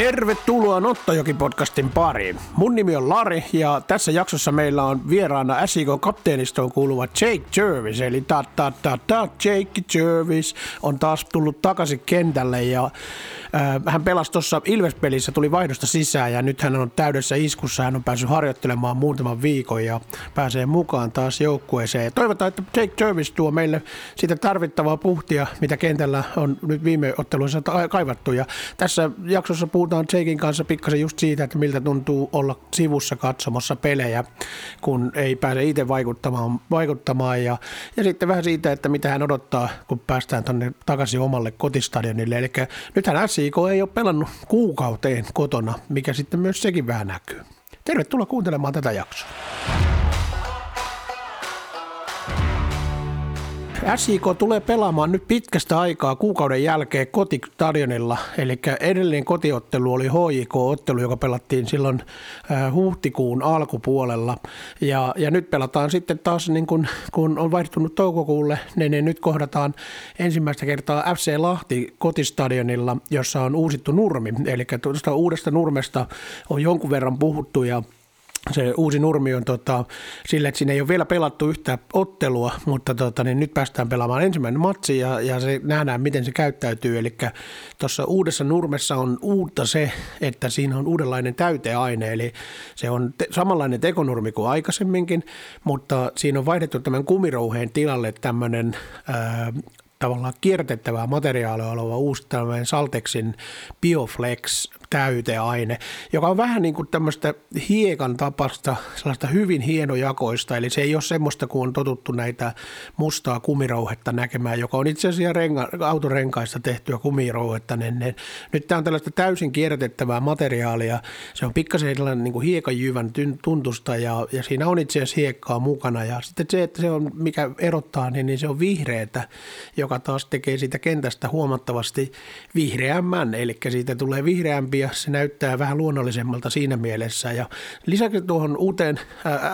Tervetuloa Nottajoki-podcastin pariin. Mun nimi on Lari ja tässä jaksossa meillä on vieraana SIK kapteenistoon kuuluva Jake Jervis, eli ta ta ta ta Jake Jervis on taas tullut takaisin kentälle ja äh, hän pelasi tuossa Ilves-pelissä, tuli vaihdosta sisään ja nyt hän on täydessä iskussa, hän on päässyt harjoittelemaan muutaman viikon ja pääsee mukaan taas joukkueeseen. Ja toivotaan, että Jake Jervis tuo meille sitä tarvittavaa puhtia, mitä kentällä on nyt viime otteluissa kaivattu ja tässä jaksossa puhutaan Jakein kanssa pikkasen just siitä, että miltä tuntuu olla sivussa katsomassa pelejä, kun ei pääse itse vaikuttamaan, vaikuttamaan ja, ja sitten vähän siitä, että mitä hän odottaa, kun päästään tuonne takaisin omalle kotistadionille. Eli nythän SIK ei ole pelannut kuukauteen kotona, mikä sitten myös sekin vähän näkyy. Tervetuloa kuuntelemaan tätä jaksoa. SIK tulee pelaamaan nyt pitkästä aikaa kuukauden jälkeen kotistadionilla, eli edellinen kotiottelu oli HJK-ottelu, joka pelattiin silloin äh, huhtikuun alkupuolella, ja, ja nyt pelataan sitten taas, niin kun, kun on vaihtunut toukokuulle, niin, niin nyt kohdataan ensimmäistä kertaa FC Lahti kotistadionilla, jossa on uusittu nurmi, eli tuosta uudesta nurmesta on jonkun verran puhuttu, ja se uusi nurmi on tota, sillä, että siinä ei ole vielä pelattu yhtä ottelua, mutta tota, niin nyt päästään pelaamaan ensimmäinen matsi ja, ja se nähdään, miten se käyttäytyy. Eli tuossa uudessa nurmessa on uutta se, että siinä on uudenlainen täyteaine, eli se on te- samanlainen tekonurmi kuin aikaisemminkin, mutta siinä on vaihdettu tämän kumirouheen tilalle tämmöinen tavallaan kiertettävää materiaalia oleva uusi tämmöinen Saltexin Bioflex täyteaine, joka on vähän niin kuin tämmöistä hiekan tapasta, sellaista hyvin hienojakoista, eli se ei ole semmoista, kuin on totuttu näitä mustaa kumirouhetta näkemään, joka on itse asiassa renga, autorenkaista tehtyä kumirouhetta, niin nyt tämä on tällaista täysin kierrätettävää materiaalia, se on pikkasen sellainen niin kuin hiekanjyvän tuntusta ja, ja siinä on itse asiassa hiekkaa mukana. Ja sitten se, että se on, mikä erottaa, niin, niin se on vihreätä, joka taas tekee siitä kentästä huomattavasti vihreämmän, eli siitä tulee vihreämpi ja se näyttää vähän luonnollisemmalta siinä mielessä. Ja lisäksi tuohon uuteen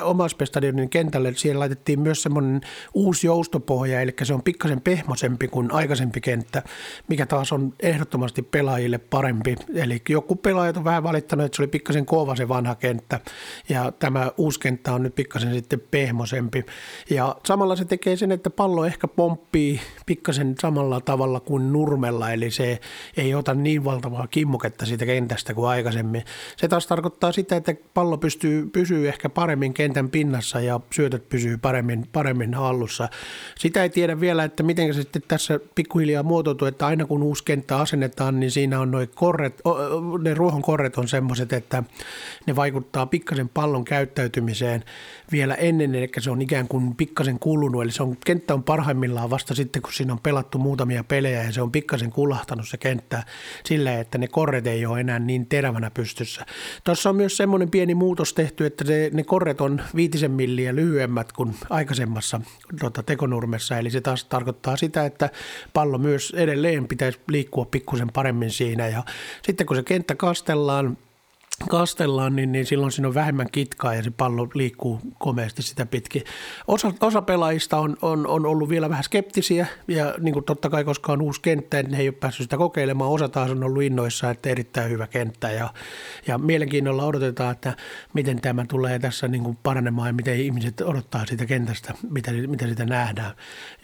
omaspestadionin kentälle siellä laitettiin myös semmoinen uusi joustopohja, eli se on pikkasen pehmosempi kuin aikaisempi kenttä, mikä taas on ehdottomasti pelaajille parempi. Eli joku pelaajat on vähän valittanut, että se oli pikkasen kova se vanha kenttä, ja tämä uusi kenttä on nyt pikkasen sitten pehmosempi. Ja samalla se tekee sen, että pallo ehkä pomppii pikkasen samalla tavalla kuin nurmella, eli se ei ota niin valtavaa kimmuketta siitä kentästä kuin aikaisemmin. Se taas tarkoittaa sitä, että pallo pystyy, pysyy ehkä paremmin kentän pinnassa ja syötöt pysyy paremmin, paremmin hallussa. Sitä ei tiedä vielä, että miten se sitten tässä pikkuhiljaa muotoutuu, että aina kun uusi kenttä asennetaan, niin siinä on noin korret, ne ruohon korret on semmoiset, että ne vaikuttaa pikkasen pallon käyttäytymiseen vielä ennen, eli se on ikään kuin pikkasen kulunut, eli se on, kenttä on parhaimmillaan vasta sitten, kun siinä on pelattu muutamia pelejä ja se on pikkasen kulahtanut se kenttä silleen, että ne korret ei ole enää niin terävänä pystyssä. Tuossa on myös semmoinen pieni muutos tehty, että se, ne korret on viitisen milliä lyhyemmät kuin aikaisemmassa tota, tekonurmessa, eli se taas tarkoittaa sitä, että pallo myös edelleen pitäisi liikkua pikkusen paremmin siinä ja sitten kun se kenttä kastellaan, kastellaan, niin, niin silloin siinä on vähemmän kitkaa ja se pallo liikkuu komeasti sitä pitkin. Osa, osa pelaajista on, on, on ollut vielä vähän skeptisiä ja niin kuin totta kai, koska on uusi kenttä, niin he ei ole päässyt sitä kokeilemaan. Osa taas on ollut innoissa, että erittäin hyvä kenttä ja, ja mielenkiinnolla odotetaan, että miten tämä tulee tässä niin kuin paranemaan ja miten ihmiset odottaa siitä kentästä, mitä, mitä sitä nähdään.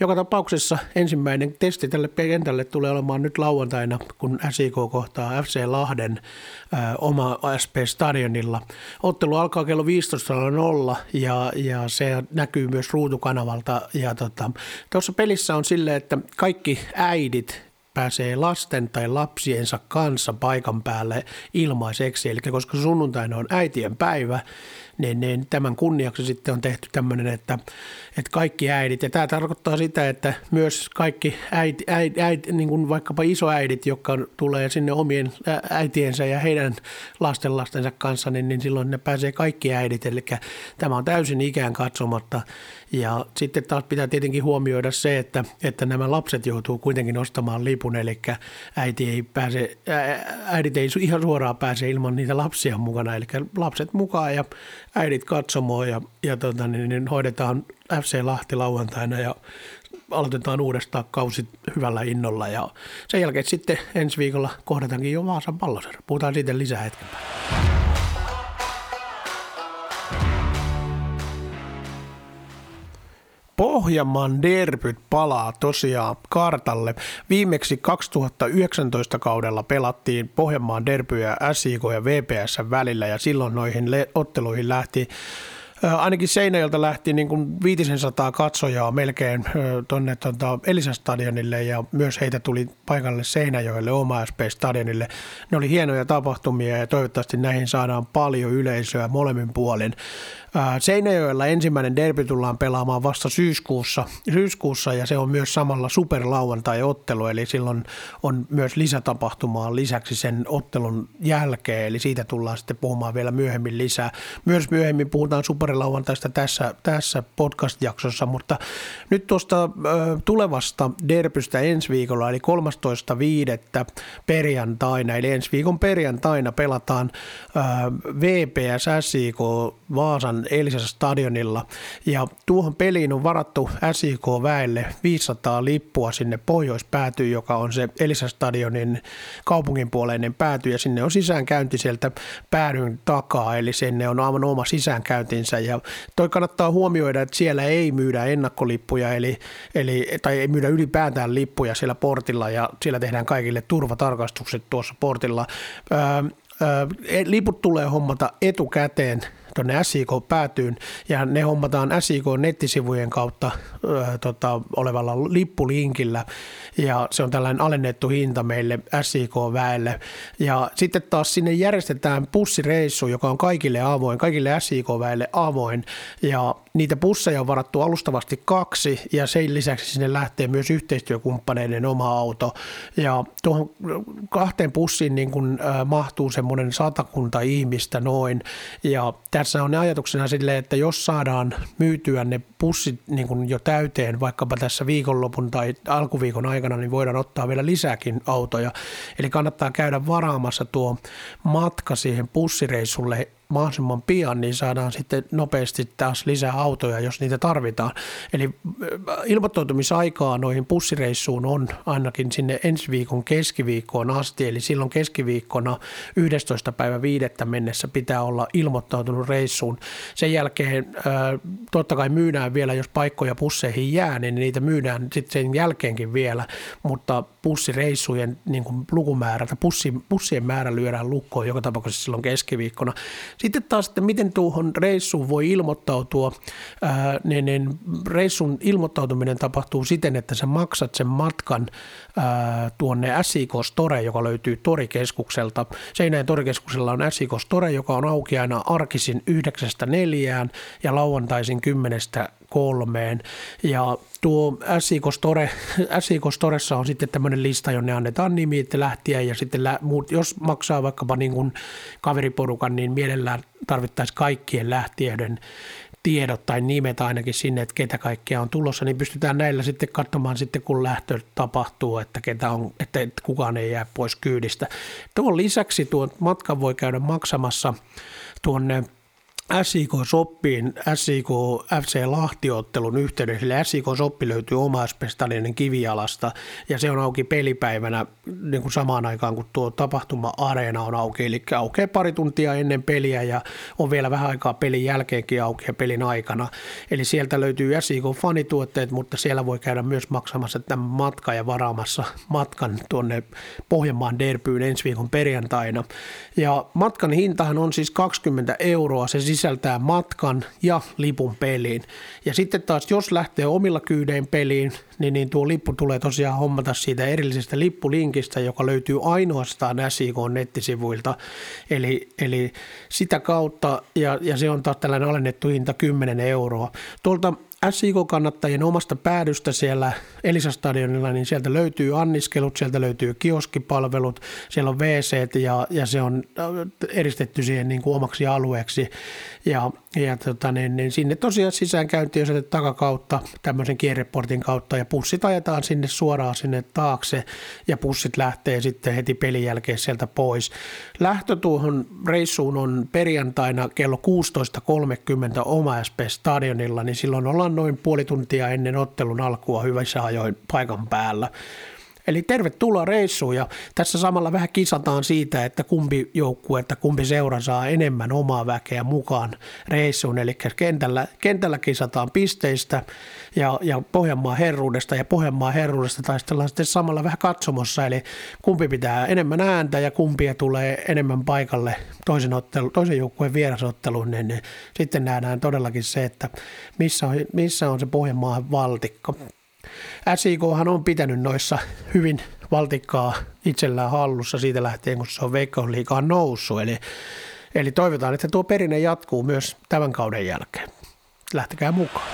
Joka tapauksessa ensimmäinen testi tälle kentälle tulee olemaan nyt lauantaina, kun SIK kohtaa FC Lahden ää, oma SP-stadionilla. Ottelu alkaa kello 15.00 ja, ja se näkyy myös ruutukanavalta. Ja tota, tuossa pelissä on silleen, että kaikki äidit pääsee lasten tai lapsiensa kanssa paikan päälle ilmaiseksi. Eli koska sunnuntaina on äitien päivä, niin, niin tämän kunniaksi sitten on tehty tämmöinen, että, että kaikki äidit, ja tämä tarkoittaa sitä, että myös kaikki äiti, äiti, äiti niin kuin vaikkapa isoäidit, jotka tulee sinne omien äitiensä ja heidän lasten lastensa kanssa, niin, niin silloin ne pääsee kaikki äidit, eli tämä on täysin ikään katsomatta. Ja sitten taas pitää tietenkin huomioida se, että, että nämä lapset joutuu kuitenkin ostamaan lipun, eli äiti ei pääse, äidit ei ihan suoraan pääse ilman niitä lapsia mukana, eli lapset mukaan ja äidit katsomoon ja, ja tota, niin, niin hoidetaan FC Lahti lauantaina ja aloitetaan uudestaan kausi hyvällä innolla ja sen jälkeen sitten ensi viikolla kohdataankin jo Vaasan pallosera. Puhutaan siitä lisää hetken. Pohjanmaan derbyt palaa tosiaan kartalle. Viimeksi 2019 kaudella pelattiin Pohjanmaan derbyjä SIK ja VPS välillä ja silloin noihin otteluihin lähti ainakin Seinäjältä lähti niin kuin 500 katsojaa melkein tuonne tuota Elisa-stadionille ja myös heitä tuli paikalle Seinäjoelle oma SP-stadionille. Ne oli hienoja tapahtumia ja toivottavasti näihin saadaan paljon yleisöä molemmin puolin. Seinäjoella ensimmäinen derby tullaan pelaamaan vasta syyskuussa, syyskuussa ja se on myös samalla superlauantai-ottelu, eli silloin on myös lisätapahtumaa lisäksi sen ottelun jälkeen, eli siitä tullaan sitten puhumaan vielä myöhemmin lisää. Myös myöhemmin puhutaan superlauantaista tässä, tässä podcast-jaksossa, mutta nyt tuosta tulevasta derbystä ensi viikolla, eli 13.5. perjantaina, eli ensi viikon perjantaina pelataan VPS SIK Vaasan eilisessä stadionilla. Ja tuohon peliin on varattu SIK-väelle 500 lippua. Sinne pohjoispäätyyn, joka on se Elisa stadionin kaupunginpuoleinen pääty. Ja sinne on sisäänkäynti sieltä päädyn takaa, eli sinne on aivan oma sisäänkäyntinsä. Ja toi kannattaa huomioida, että siellä ei myydä ennakkolippuja, eli, eli, tai ei myydä ylipäätään lippuja siellä portilla. Ja siellä tehdään kaikille turvatarkastukset tuossa portilla. Ää, liput tulee hommata etukäteen tuonne SIK päätyyn. Ja ne hommataan SIK nettisivujen kautta ö, tota, olevalla lippulinkillä. Ja se on tällainen alennettu hinta meille SIK-väelle ja sitten taas sinne järjestetään pussireissu, joka on kaikille avoin, kaikille SIK-väelle avoin. Ja niitä pusseja on varattu alustavasti kaksi ja sen lisäksi sinne lähtee myös yhteistyökumppaneiden oma auto ja tuohon kahteen pussiin niin kun, äh, mahtuu semmoinen satakunta ihmistä noin ja tässä on ajatuksena silleen, että jos saadaan myytyä ne pussit niin kuin jo täyteen vaikkapa tässä viikonlopun tai alkuviikon aikana, niin voidaan ottaa vielä lisääkin autoja. Eli kannattaa käydä varaamassa tuo matka siihen pussireissulle mahdollisimman pian, niin saadaan sitten nopeasti taas lisää autoja, jos niitä tarvitaan. Eli äh, ilmoittautumisaikaa noihin pussireissuun on ainakin sinne ensi viikon keskiviikkoon asti, eli silloin keskiviikkona 11. päivä 5. mennessä pitää olla ilmoittautunut reissuun. Sen jälkeen äh, totta kai myydään vielä, jos paikkoja pusseihin jää, niin niitä myydään sitten sen jälkeenkin vielä, mutta pussireissujen niin lukumäärä tai pussien määrä lyödään lukkoon joka tapauksessa silloin keskiviikkona. Sitten taas, että miten tuohon reissuun voi ilmoittautua, ää, niin, niin reissun ilmoittautuminen tapahtuu siten, että sä maksat sen matkan ää, tuonne SIK Store, joka löytyy Torikeskukselta. Seinäjän Torikeskuksella on SIK Store, joka on auki aina arkisin 9.4 ja lauantaisin 10 kolmeen. Ja tuo SIK, Store, SIK Storessa on sitten tämmöinen lista, jonne annetaan nimi, että lähtiä ja sitten muut, jos maksaa vaikkapa niin kuin kaveriporukan, niin mielellään tarvittaisiin kaikkien lähtiöiden tiedot tai nimet ainakin sinne, että ketä kaikkea on tulossa, niin pystytään näillä sitten katsomaan sitten, kun lähtö tapahtuu, että, ketä on, että kukaan ei jää pois kyydistä. Tuon lisäksi tuon matkan voi käydä maksamassa tuonne SIK Soppiin, SIK FC Lahtiottelun yhteydessä, eli SIK Soppi löytyy omaspestallinen kivialasta ja se on auki pelipäivänä niin kuin samaan aikaan kuin tuo tapahtuma-areena on auki, eli aukeaa pari tuntia ennen peliä ja on vielä vähän aikaa pelin jälkeenkin auki ja pelin aikana. Eli sieltä löytyy SIK fanituotteet, mutta siellä voi käydä myös maksamassa tämän matka ja varaamassa matkan tuonne Pohjanmaan derbyyn ensi viikon perjantaina. Ja matkan hintahan on siis 20 euroa, se sisältää matkan ja lipun peliin. Ja sitten taas, jos lähtee omilla kyydein peliin, niin, niin tuo lippu tulee tosiaan hommata siitä erillisestä lippulinkistä, joka löytyy ainoastaan SIK-nettisivuilta. Eli, eli sitä kautta, ja, ja se on taas tällainen alennettu hinta 10 euroa. Tuolta SIK-kannattajien omasta päädystä siellä Elisa-stadionilla, niin sieltä löytyy anniskelut, sieltä löytyy kioskipalvelut, siellä on wc ja, ja se on äh, eristetty siihen niin kuin omaksi alueeksi. Ja, ja tota, niin, niin sinne tosiaan sisäänkäynti on sieltä takakautta, tämmöisen kierreportin kautta, ja pussit ajetaan sinne suoraan sinne taakse, ja pussit lähtee sitten heti pelin jälkeen sieltä pois. Lähtö tuohon reissuun on perjantaina kello 16.30 Oma SP-stadionilla, niin silloin ollaan ollaan noin puoli tuntia ennen ottelun alkua hyvissä ajoin paikan päällä. Eli tervetuloa reissuun ja tässä samalla vähän kisataan siitä, että kumpi joukkue, että kumpi seura saa enemmän omaa väkeä mukaan reissuun. Eli kentällä, kentällä kisataan pisteistä ja, ja Pohjanmaan herruudesta ja Pohjanmaan herruudesta taistellaan sitten samalla vähän katsomossa. Eli kumpi pitää enemmän ääntä ja kumpia tulee enemmän paikalle toisen, ottelu, toisen joukkueen vierasotteluun, niin, niin sitten nähdään todellakin se, että missä on, missä on se Pohjanmaan valtikko. SIKhan on pitänyt noissa hyvin valtikkaa itsellään hallussa siitä lähtien, kun se on Veikkausliigaan noussut. Eli, eli toivotaan, että tuo perinne jatkuu myös tämän kauden jälkeen. Lähtekää mukaan.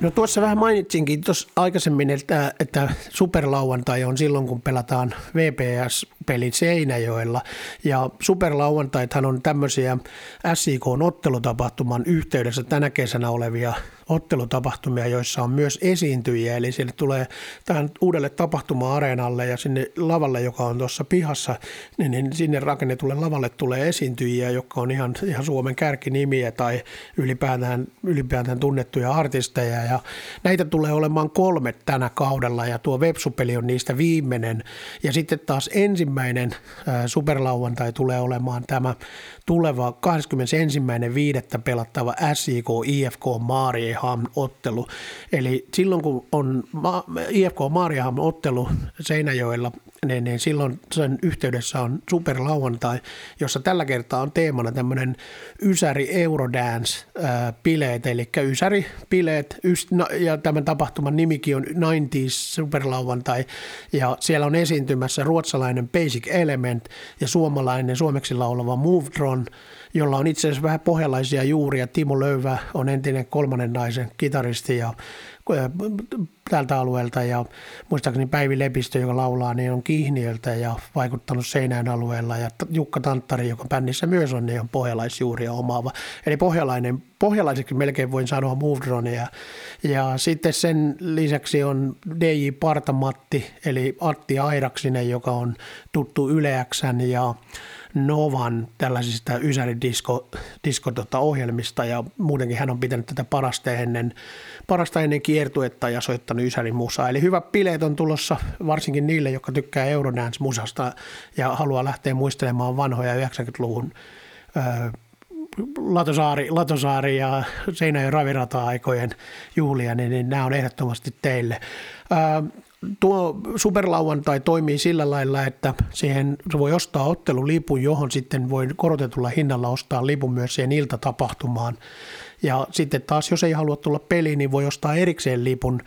No tuossa vähän mainitsinkin tuossa aikaisemmin, että, että superlauantai on silloin, kun pelataan VPS-pelit Seinäjoella. Ja superlauantaithan on tämmöisiä SIK-ottelutapahtuman yhteydessä tänä kesänä olevia ottelutapahtumia, joissa on myös esiintyjiä, eli sinne tulee tähän uudelle tapahtuma-areenalle ja sinne lavalle, joka on tuossa pihassa, niin, niin sinne rakennetulle lavalle tulee esiintyjiä, jotka on ihan, ihan Suomen kärkinimiä tai ylipäätään, ylipäätään tunnettuja artisteja. Ja näitä tulee olemaan kolme tänä kaudella ja tuo websupeli on niistä viimeinen. Ja sitten taas ensimmäinen superlauantai tulee olemaan tämä tuleva 21.5. pelattava SIK IFK Mariehamn ottelu. Eli silloin kun on IFK Mariehamn ottelu Seinäjoella, niin, niin silloin sen yhteydessä on superlauantai, jossa tällä kertaa on teemana tämmöinen Ysäri Eurodance-bileet, eli Ysäri-bileet, no, ja tämän tapahtuman nimikin on 90s superlauantai, ja siellä on esiintymässä ruotsalainen Basic Element ja suomalainen suomeksi laulava Move Drone, jolla on itse asiassa vähän pohjalaisia juuria. Timo Löyvä on entinen kolmannen naisen kitaristi ja tältä alueelta. Ja muistaakseni Päivi Lepistö, joka laulaa, niin on Kihniöltä ja vaikuttanut Seinään alueella. Ja Jukka Tanttari, joka bändissä myös on, niin on pohjalaisjuuria omaava. Eli pohjalainen, pohjalaiseksi melkein voin sanoa Movedrone ja, sitten sen lisäksi on DJ Partamatti eli Atti Airaksinen, joka on tuttu Yleäksän ja Novan tällaisista Ysäri-disko disko, tota, ja muutenkin hän on pitänyt tätä parasta ennen, parasta ennen kiertuetta ja soittanut Ysärin musaa. Eli hyvä bileet on tulossa varsinkin niille, jotka tykkää Eurodance-musasta ja haluaa lähteä muistelemaan vanhoja 90-luvun Latosaari, Latosaari ja Seinäjoen ravirata-aikojen juhlia, niin, niin nämä on ehdottomasti teille tuo superlauantai toimii sillä lailla, että siihen voi ostaa ottelulipun, johon sitten voi korotetulla hinnalla ostaa lipun myös siihen iltatapahtumaan. Ja sitten taas, jos ei halua tulla peliin, niin voi ostaa erikseen lipun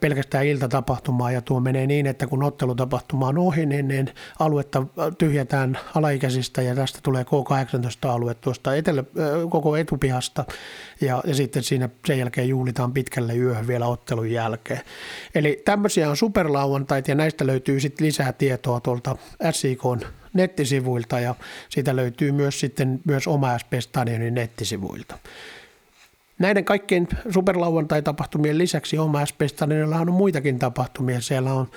pelkästään iltatapahtumaa ja tuo menee niin, että kun ottelutapahtuma on ohi, niin, niin aluetta tyhjätään alaikäisistä ja tästä tulee K18-alue tuosta etelä, koko etupihasta ja, ja sitten siinä sen jälkeen juhlitaan pitkälle yöhön vielä ottelun jälkeen. Eli tämmöisiä on superlauantait ja näistä löytyy sitten lisää tietoa tuolta SIK nettisivuilta ja siitä löytyy myös sitten myös oma SP Stadionin nettisivuilta. Näiden kaikkien superlauantai-tapahtumien lisäksi oma SP on muitakin tapahtumia. Siellä on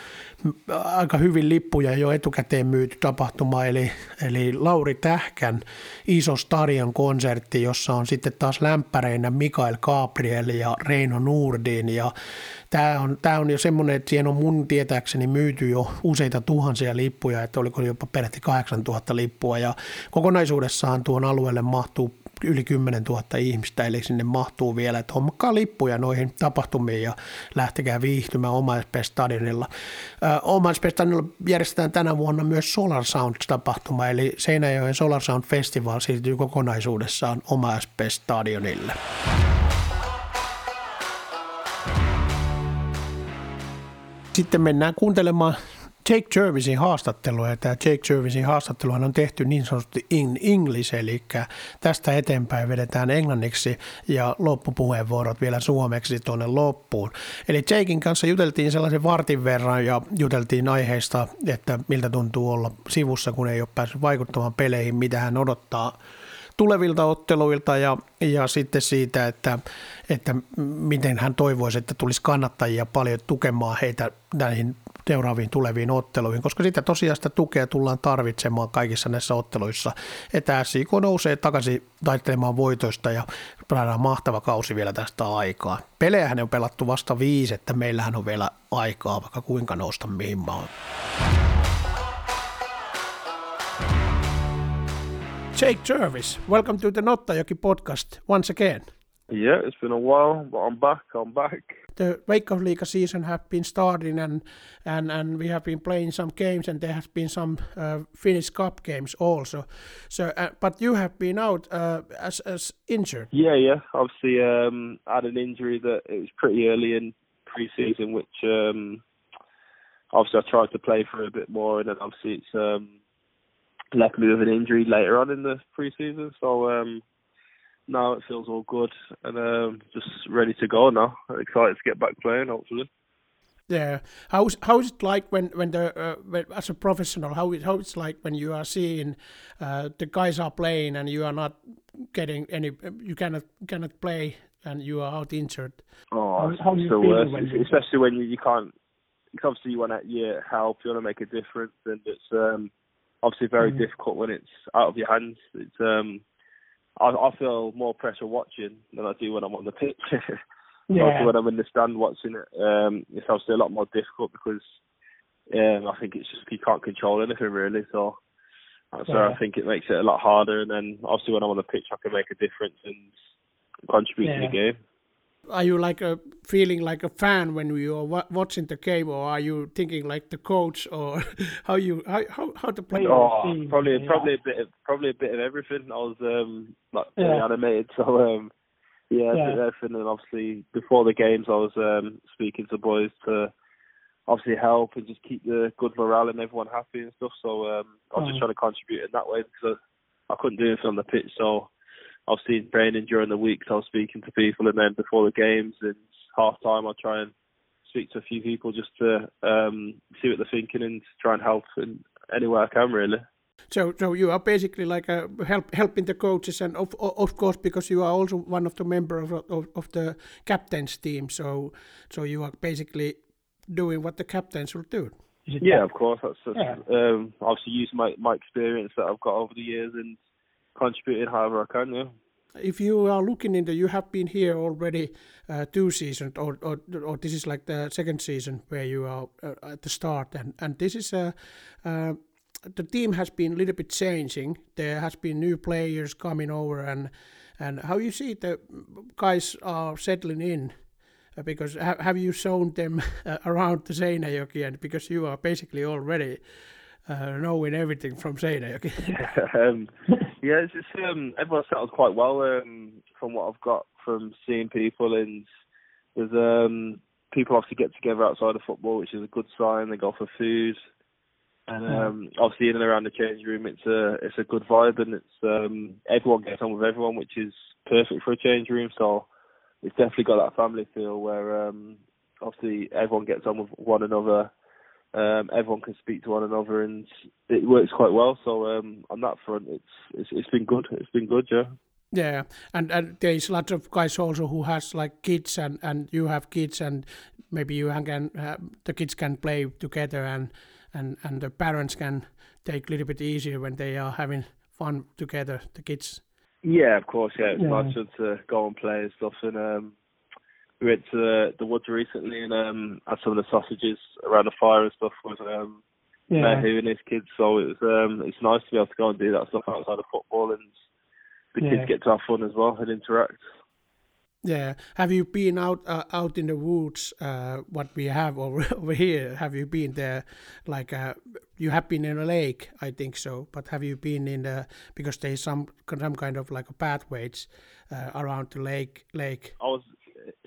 aika hyvin lippuja jo etukäteen myyty tapahtuma, eli, eli Lauri Tähkän iso stadion konsertti, jossa on sitten taas lämpäreinä Mikael Gabriel ja Reino Nurdin. Ja tämä on, tämä on jo semmoinen, että siihen on mun tietääkseni myyty jo useita tuhansia lippuja, että oliko jopa peräti 8000 lippua. Ja kokonaisuudessaan tuon alueelle mahtuu yli 10 000 ihmistä, eli sinne mahtuu vielä, että hommakkaa lippuja noihin tapahtumiin ja lähtekää viihtymään Omaispe-stadionilla. Omaispe-stadionilla järjestetään tänä vuonna myös Solar Sound-tapahtuma, eli Seinäjoen Solar Sound Festival siirtyy kokonaisuudessaan Omaispe-stadionille. Sitten mennään kuuntelemaan Jake Jervisin haastattelua, ja tämä Jake Jervisin haastattelu on tehty niin sanotusti in English, eli tästä eteenpäin vedetään englanniksi ja loppupuheenvuorot vielä suomeksi tuonne loppuun. Eli Jakein kanssa juteltiin sellaisen vartin verran ja juteltiin aiheista, että miltä tuntuu olla sivussa, kun ei ole päässyt vaikuttamaan peleihin, mitä hän odottaa tulevilta otteluilta ja, ja sitten siitä, että, että miten hän toivoisi, että tulisi kannattajia paljon tukemaan heitä näihin seuraaviin tuleviin otteluihin, koska sitä tosiaan sitä tukea tullaan tarvitsemaan kaikissa näissä otteluissa, että SIK nousee takaisin taistelemaan voitoista ja saadaan mahtava kausi vielä tästä aikaa. Pelejähän on pelattu vasta viisi, että meillähän on vielä aikaa vaikka kuinka nousta mihin maan. Jake Jervis, welcome to the Nottajoki podcast once again. Yeah, it's been a while, but I'm back. I'm back. The Veikkausliiga season have been starting, and and and we have been playing some games, and there has been some uh, Finnish Cup games also. So, uh, but you have been out uh, as as injured. Yeah, yeah. Obviously, um, I had an injury that it was pretty early in pre-season, which um, obviously I tried to play for a bit more, and then obviously it's um, left me with an injury later on in the pre-season. So. Um, now it feels all good and um, just ready to go now. Excited to get back playing, hopefully. Yeah, how's how's it like when when the uh, when, as a professional? How it how it's like when you are seeing uh, the guys are playing and you are not getting any, you cannot cannot play and you are out injured. Oh, how, how it's the worst, when especially when you, you can't. Obviously, you want to yeah, help, you want to make a difference, and it's um, obviously very mm. difficult when it's out of your hands. It's um, I, I feel more pressure watching than I do when I'm on the pitch. yeah. when I'm in the stand watching it, um, it's obviously a lot more difficult because um, I think it's just you can't control anything really. So, so yeah. I think it makes it a lot harder. And then obviously when I'm on the pitch, I can make a difference and contribute yeah. to the game. Are you like a feeling like a fan when you are watching the game, or are you thinking like the coach, or how you how how, how the player? Oh, probably yeah. probably a bit of probably a bit of everything. I was um like yeah. animated, so um yeah, yeah. everything. And obviously before the games, I was um speaking to boys to obviously help and just keep the good morale and everyone happy and stuff. So um I was oh. just trying to contribute in that way because I couldn't do anything on the pitch, so obviously seen training during the weeks I was speaking to people and then before the games and half time I try and speak to a few people just to um, see what they're thinking and try and help in any way I can really. So, so you are basically like a help helping the coaches, and of of course because you are also one of the members of, of, of the captains team. So, so you are basically doing what the captains will do. Yeah, of course. That's, that's yeah. um, obviously using my my experience that I've got over the years and contributing however I can. Yeah. If you are looking into, you have been here already uh, two seasons, or, or or this is like the second season where you are uh, at the start, and and this is a. Uh, the team has been a little bit changing. There has been new players coming over, and and how you see the guys are settling in uh, because have, have you shown them uh, around the Seinäjoki and because you are basically already uh, knowing everything from Seinäjoki? um, yeah, it's just um, everyone settled quite well um, from what I've got from seeing people, and there's um, people obviously get together outside of football, which is a good sign. They go for food, and um, obviously in and around the change room, it's a it's a good vibe, and it's um, everyone gets on with everyone, which is perfect for a change room. So it's definitely got that family feel where um, obviously everyone gets on with one another um, everyone can speak to one another, and it works quite well. So um, on that front, it's, it's it's been good. It's been good, yeah. Yeah, and and there's lots of guys also who has like kids, and and you have kids, and maybe you can uh, the kids can play together, and and and the parents can take a little bit easier when they are having fun together. The kids. Yeah, of course. Yeah, it's yeah. nice to go and play and stuff, and um, we went to the, the woods recently and um, had some of the sausages around the fire and stuff with um, yeah. Mehu and his kids. So it was um, it's nice to be able to go and do that stuff outside of football and the yeah. kids get to have fun as well and interact. Yeah. Have you been out uh, out in the woods? Uh, what we have over over here? Have you been there? Like uh, you have been in a lake, I think so. But have you been in the because there's some some kind of like a pathways uh, around the lake lake? I was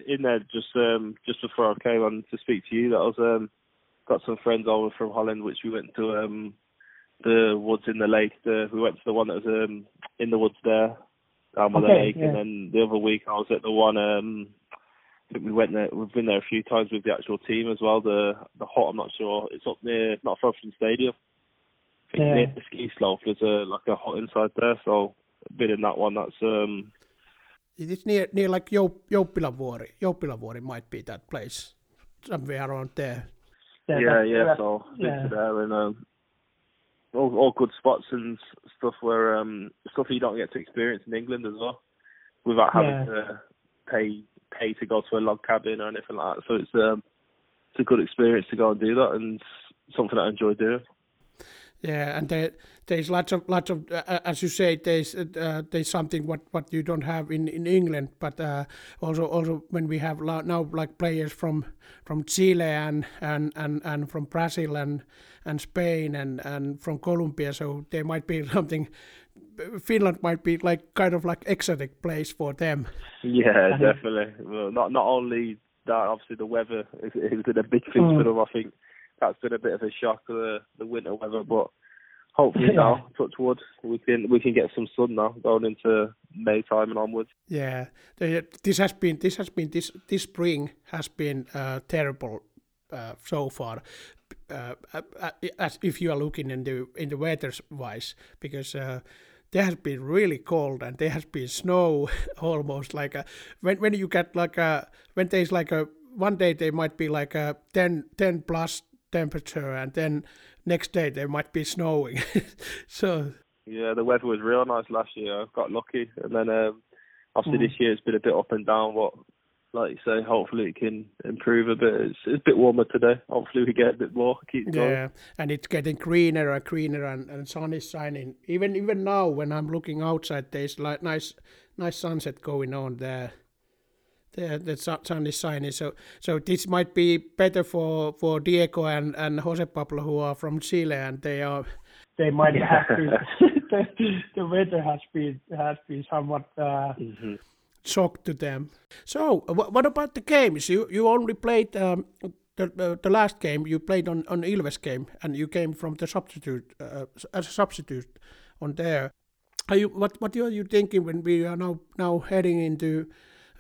in there just um, just before I came on to speak to you. That I was um, got some friends over from Holland, which we went to um, the woods in the lake. The, we went to the one that was um, in the woods there down by okay, the lake, yeah. and then the other week I was at the one. Um, I think we went there. We've been there a few times with the actual team as well. The the hot, I'm not sure. It's up near not far from the stadium. I think yeah. near the ski slope. There's a like a hot inside there, so been in that one. That's um It's near, near like Jouppilavuori. Jouppilavuori might be that place, somewhere around there. Yeah, yeah, yeah. So yeah. there and um, all, all good spots and stuff where um stuff you don't get to experience in England as well, without having yeah. to pay pay to go to a log cabin or anything like that. So it's um it's a good experience to go and do that and something that I enjoy doing. Yeah, and there, there's lots of lots of uh, uh as you say, there's uh, there's something what, what you don't have in, in England, but uh, also also when we have now like players from from Chile and and, and, and from Brazil and and Spain and, and from Colombia, so there might be something. Finland might be like kind of like exotic place for them. Yeah, definitely. Well, not not only that, obviously the weather has been a big thing mm. for them. I think that's been a bit of a shock the the winter weather, but hopefully yeah. now, touch wood, we can we can get some sun now going into May time and onwards. Yeah, this has been this has been this this spring has been uh, terrible uh, so far. Uh, uh, uh as if you are looking in the in the weather wise, because uh, there has been really cold and there has been snow almost like a, when when you get like a when there's like a one day there might be like a 10, 10 plus temperature, and then next day there might be snowing. so yeah, the weather was real nice last year. I got lucky, and then um, obviously mm. this year it's been a bit up and down. But like you say, hopefully it can improve a bit. It's, it's a bit warmer today. Hopefully we get a bit more. Keep going. Yeah, and it's getting greener and greener, and, and sun is shining. Even even now, when I'm looking outside, there's like nice nice sunset going on there the, the sun is shining. So so this might be better for, for Diego and, and Jose Pablo who are from Chile and they are they might have been the, the weather has been has been somewhat uh, mm-hmm. shock to them. So what about the games? You you only played um, the, uh, the last game you played on on Ilves game and you came from the substitute uh, as a substitute on there. Are you what what are you thinking when we are now now heading into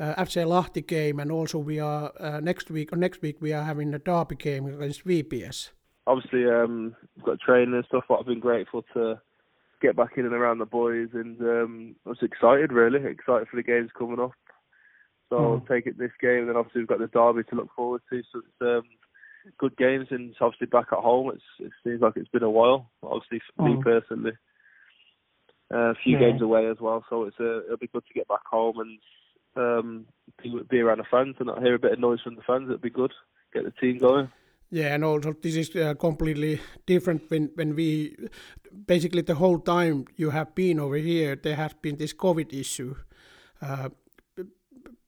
FC Lahti game, and also we are uh, next week or next week we are having a derby game against VPS. Obviously, um, we've got training and stuff. But I've been grateful to get back in and around the boys, and um, I was excited, really excited for the games coming up. So mm. I'll take it this game, and then obviously we've got the derby to look forward to. So it's um, good games, and it's obviously back at home. It's, it seems like it's been a while. Obviously, for mm. me personally, uh, a few yeah. games away as well. So it's uh, it'll be good to get back home and um, be, around the fans and hear a bit of noise from the fans. It'd be good. Get the team going. Yeah, and also this is uh, completely different when when we basically the whole time you have been over here, there has been this COVID issue. Uh,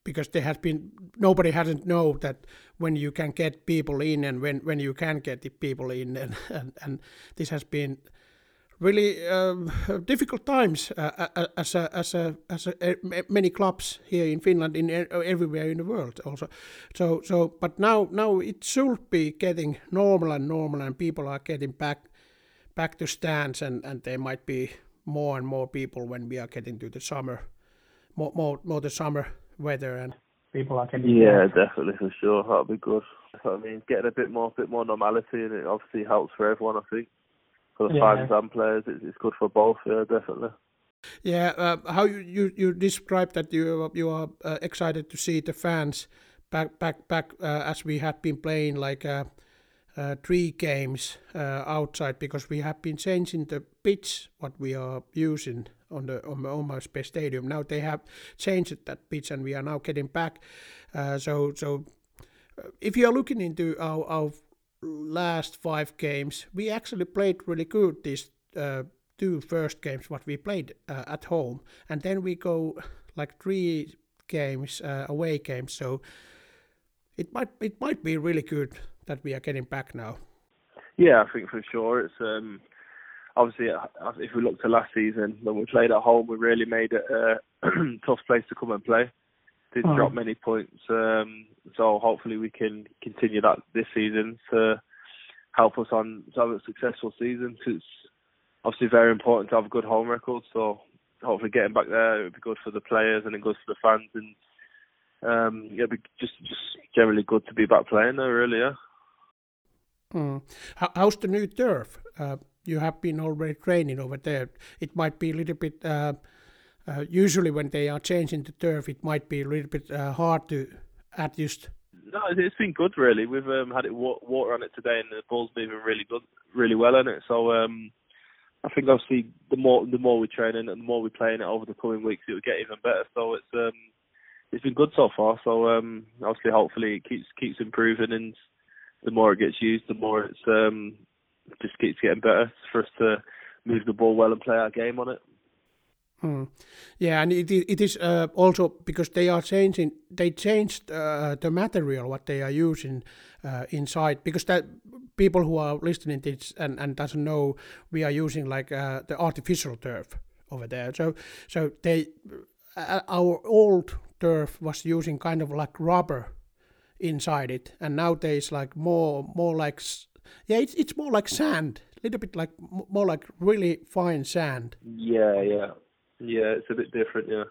because there has been nobody hasn't know that when you can get people in and when, when you can get the people in and, and, and this has been really um, difficult times uh, uh, as a, as a, as a, uh, many clubs here in Finland, in everywhere in the world also. So so, but now now it should be getting normal and normal, and people are getting back back to stands, and and there might be more and more people when we are getting to the summer, more more, more the summer weather and people are getting. Yeah, back. definitely for sure. That'll be good. I mean, getting a bit more, bit more normality, and it obviously helps for everyone. I think for the yeah. fans and players. It's, it's good for both. Yeah, definitely. Yeah, uh, how you, you you describe that you you are uh, excited to see the fans back back back uh, as we had been playing like uh, uh, three games uh, outside because we have been changing the pitch what we are using on the on the Space Stadium. Now they have changed that pitch and we are now getting back. so so if you are looking into our, our last five games, we actually played really good these uh, two first games what we played uh, at home, and then we go like three games uh, away games. So it might it might be really good that we are getting back now. Yeah, I think for sure it's um, obviously uh, if we look to last season when we played at home, we really made it a tough place to come and play. Didn't oh. drop many points. Um, so hopefully we can continue that this season to help us on to have a successful season. Cause it's obviously very important to have a good home record. So hopefully getting back there it would be good for the players and it good for the fans and um, yeah, it'd be just just generally good to be back playing there. Really, yeah. Mm. how's the new turf? Uh, you have been already training over there. It might be a little bit. Uh, uh, usually, when they are changing the turf, it might be a little bit uh, hard to adjust no, it's been good really. We've um, had it water on it today, and the ball's moving really good, really well on it. So um, I think obviously the more the more we train it and the more we play in it over the coming weeks, it will get even better. So it's um, it's been good so far. So um, obviously, hopefully, it keeps keeps improving, and the more it gets used, the more it's um, just keeps getting better for us to move the ball well and play our game on it. Hmm. Yeah, and it it is uh, also because they are changing. They changed uh, the material what they are using uh, inside because that people who are listening to this and, and doesn't know we are using like uh, the artificial turf over there. So so they uh, our old turf was using kind of like rubber inside it, and nowadays like more more like yeah it's it's more like sand, a little bit like more like really fine sand. Yeah, yeah. Yeah, it's a bit different. Yeah.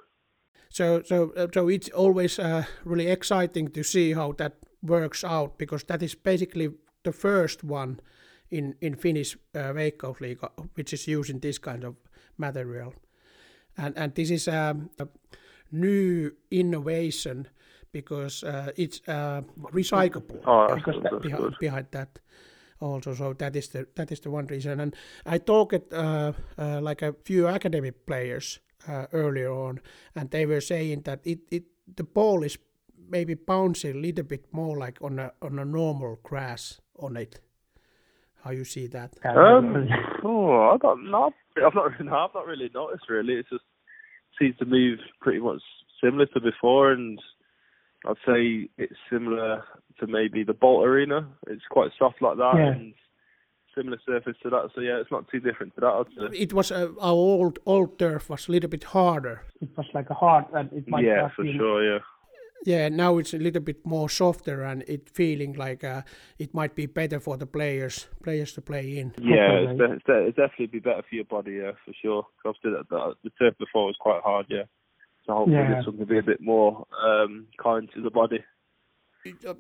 So so uh, so it's always uh, really exciting to see how that works out because that is basically the first one in in Finnish uh, Veikkausliiga which is using this kind of material, and and this is um, a new innovation because uh, it's uh, recyclable. Oh, because that, behind, behind that also. So that is the that is the one reason. And I talked uh, uh, like a few academic players uh, earlier on, and they were saying that it, it the ball is maybe bouncing a little bit more like on a on a normal grass on it. How you see that? Um, oh, I don't know. I've not, no, I've not really noticed. Really, it just seems to move pretty much similar to before, and I'd say it's similar to maybe the Bolt Arena. It's quite soft like that yeah. and similar surface to that. So yeah, it's not too different to that. It was uh, our old old turf was a little bit harder. It was like a hard and it might yeah for been... sure yeah. Yeah, now it's a little bit more softer and it feeling like uh, it might be better for the players players to play in. Yeah, it's, de- it's, definitely be better for your body, yeah, for sure. The, the, the turf before was quite hard, yeah. So hopefully yeah. this one can be a bit more um, kind to the body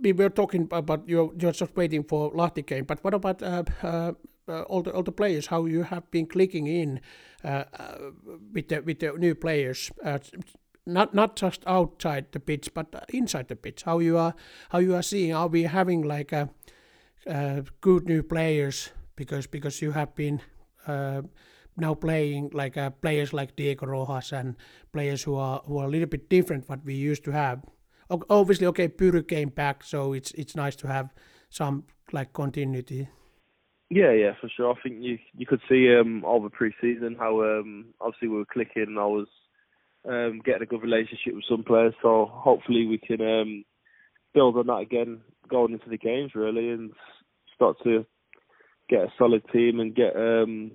we were talking about you're, you're just waiting for Lahti game, but what about uh, uh, uh, all the all the players? How you have been clicking in uh, uh, with the with the new players? Uh, not not just outside the pitch, but inside the pitch. How you are how you are seeing? Are we having like a, good new players because because you have been now playing like players like Diego Rojas and players who are who are a little bit different what we used to have obviously, okay, Pyry came back, so it's it's nice to have some like continuity. Yeah, yeah, for sure. I think you you could see um over pre-season how um obviously we were clicking. and I was um getting a good relationship with some players, so hopefully we can um build on that again going into the games really and start to get a solid team and get um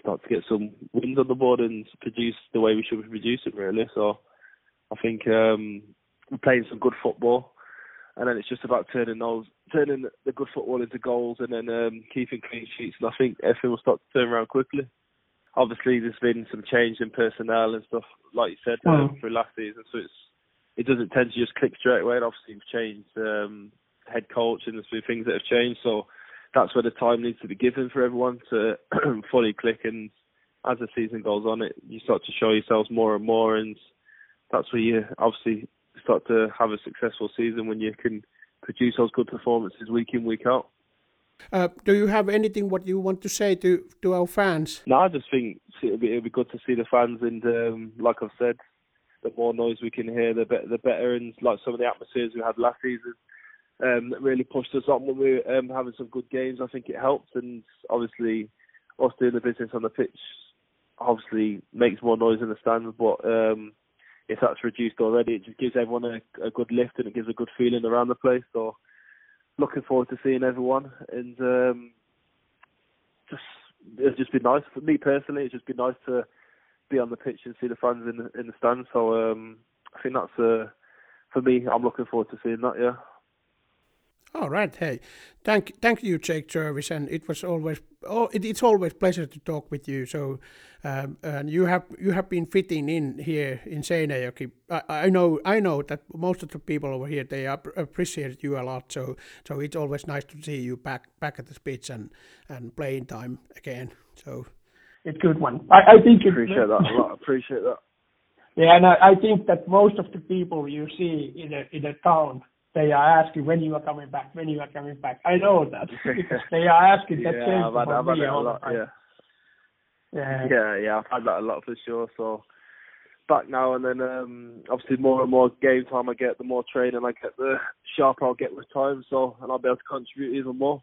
start to get some wins on the board and produce the way we should produce it really. So I think um we're playing some good football, and then it's just about turning those, turning the good football into goals, and then um, keeping clean sheets. And I think everything will start to turn around quickly. Obviously, there's been some change in personnel and stuff, like you said, um, mm. through last season. So it's it doesn't tend to just click straight away. And obviously, we've changed um, head coach, and there's been things that have changed. So that's where the time needs to be given for everyone to fully click. And as the season goes on, it you start to show yourselves more and more, and that's where you obviously start to have a successful season when you can produce those good performances week in week out. Uh, do you have anything what you want to say to to our fans? No, I just think it'll be, it'll be good to see the fans, and um, like I've said, the more noise we can hear, the better. The better, and like some of the atmospheres we had last season, um, that really pushed us on when we were um, having some good games. I think it helped, and obviously, us doing the business on the pitch obviously makes more noise in the stands, but um, if that's reduced already, it just gives everyone a, a good lift and it gives a good feeling around the place. So looking forward to seeing everyone and um, just it's just been nice for me personally. It's just been nice to be on the pitch and see the fans in the in the stands. So um, I think that's uh, for me. I'm looking forward to seeing that. Yeah. All right. Hey, thank thank you, Jake Jervis, and it was always oh, it, it's always pleasure to talk with you. So, um, and you have you have been fitting in here in Seinäjoki. I, I know I know that most of the people over here they appreciate you a lot. So so it's always nice to see you back back at the pitch and and playing time again. So it's good one. I, I think appreciate that a lot. Appreciate that. Yeah, and I, I think that most of the people you see in a in a town they are asking when you are coming back, when you are coming back. I know that because they are asking that yeah, same I've had, I've had a lot. Yeah. Yeah. Yeah, yeah, I've had that a lot for sure. So back now and then, um, obviously more and more game time I get, the more training I get, the sharper I'll get with time. So and I'll be able to contribute even more.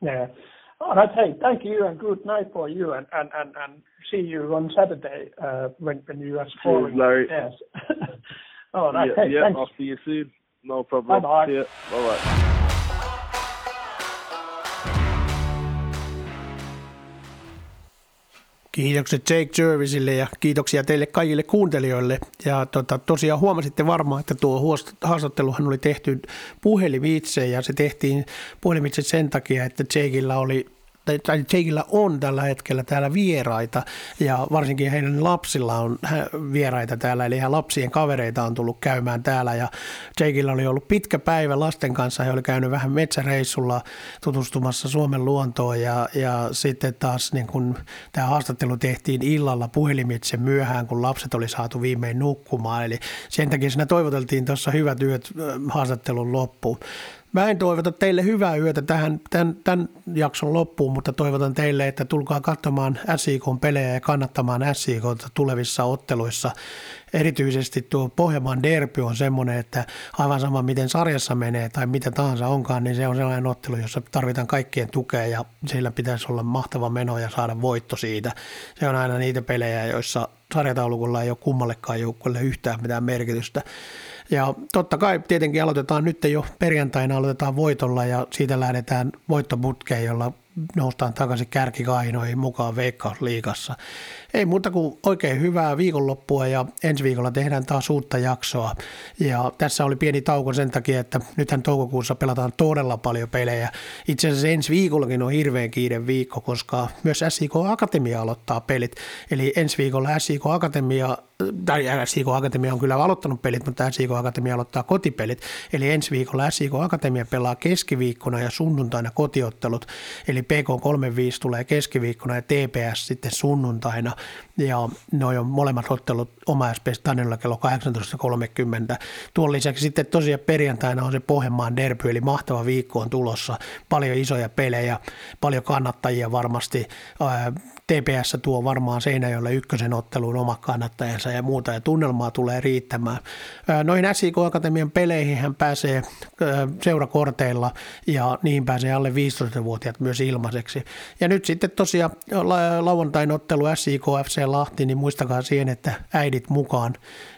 Yeah. All right. Hey, thank you and good night for you and and and, and see you on Saturday uh, when when you are scoring. Larry. Yes. All right. yeah, hey, yeah thanks. I'll see you soon. No problem. Bye-bye. See ya. Bye bye. Kiitokset Jake Jervisille ja kiitoksia teille kaikille kuuntelijoille. Ja tota, tosiaan huomasitte varmaan, että tuo haastatteluhan oli tehty puhelimitse ja se tehtiin puhelimitse sen takia, että Jakeilla oli tai- Jakeillä on tällä hetkellä täällä vieraita ja varsinkin heidän lapsilla on vieraita täällä, eli ihan lapsien kavereita on tullut käymään täällä ja Jakeillä oli ollut pitkä päivä lasten kanssa, he oli käynyt vähän metsäreissulla tutustumassa Suomen luontoon ja, ja sitten taas niin kun tämä haastattelu tehtiin illalla puhelimitse myöhään, kun lapset oli saatu viimein nukkumaan, eli sen takia siinä toivoteltiin tuossa hyvät yöt haastattelun loppuun. Mä en toivota teille hyvää yötä tähän, tämän, tämän jakson loppuun, mutta toivotan teille, että tulkaa katsomaan SIK-pelejä ja kannattamaan SIK tulevissa otteluissa. Erityisesti tuo Pohjanmaan derby on semmoinen, että aivan sama miten sarjassa menee tai mitä tahansa onkaan, niin se on sellainen ottelu, jossa tarvitaan kaikkien tukea ja siellä pitäisi olla mahtava meno ja saada voitto siitä. Se on aina niitä pelejä, joissa sarjataulukolla ei ole kummallekaan joukkueelle yhtään mitään merkitystä. Ja totta kai tietenkin aloitetaan nyt jo perjantaina aloitetaan voitolla ja siitä lähdetään voittoputkeen, jolla noustaan takaisin kärkikainoihin mukaan Veikkausliigassa. Ei muuta kuin oikein hyvää viikonloppua ja ensi viikolla tehdään taas uutta jaksoa. Ja tässä oli pieni tauko sen takia, että nythän toukokuussa pelataan todella paljon pelejä. Itse asiassa ensi viikollakin on hirveän kiire viikko, koska myös SIK Akatemia aloittaa pelit. Eli ensi viikolla SIK Akatemia tai SIK Akatemia on kyllä aloittanut pelit, mutta SIK Akatemia aloittaa kotipelit. Eli ensi viikolla SIK Akatemia pelaa keskiviikkona ja sunnuntaina kotiottelut. Eli PK35 tulee keskiviikkona ja TPS sitten sunnuntaina. Ja noin on molemmat ottelut oma SP Stadionilla kello 18.30. Tuon lisäksi sitten tosiaan perjantaina on se Pohjanmaan derby, eli mahtava viikko on tulossa. Paljon isoja pelejä, paljon kannattajia varmasti. TPS tuo varmaan Seinäjoelle ykkösen otteluun oma kannattajansa ja muuta, ja tunnelmaa tulee riittämään. Ää, Noihin SIK Akatemian peleihin hän pääsee ää, seurakorteilla, ja niihin pääsee alle 15-vuotiaat myös ilmaiseksi. Ja nyt sitten tosiaan la- lauantain ottelu SIK FC Lahti, niin muistakaa siihen, että äidit mukaan.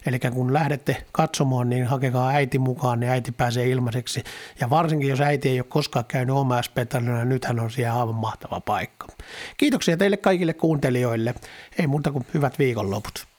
Eli kun lähdette katsomaan, niin hakekaa äiti mukaan, niin äiti pääsee ilmaiseksi. Ja varsinkin, jos äiti ei ole koskaan käynyt oma sp niin nythän on siellä aivan mahtava paikka. Kiitoksia teille kaikille kuuntelijoille. Ei muuta kuin hyvät viikonloput.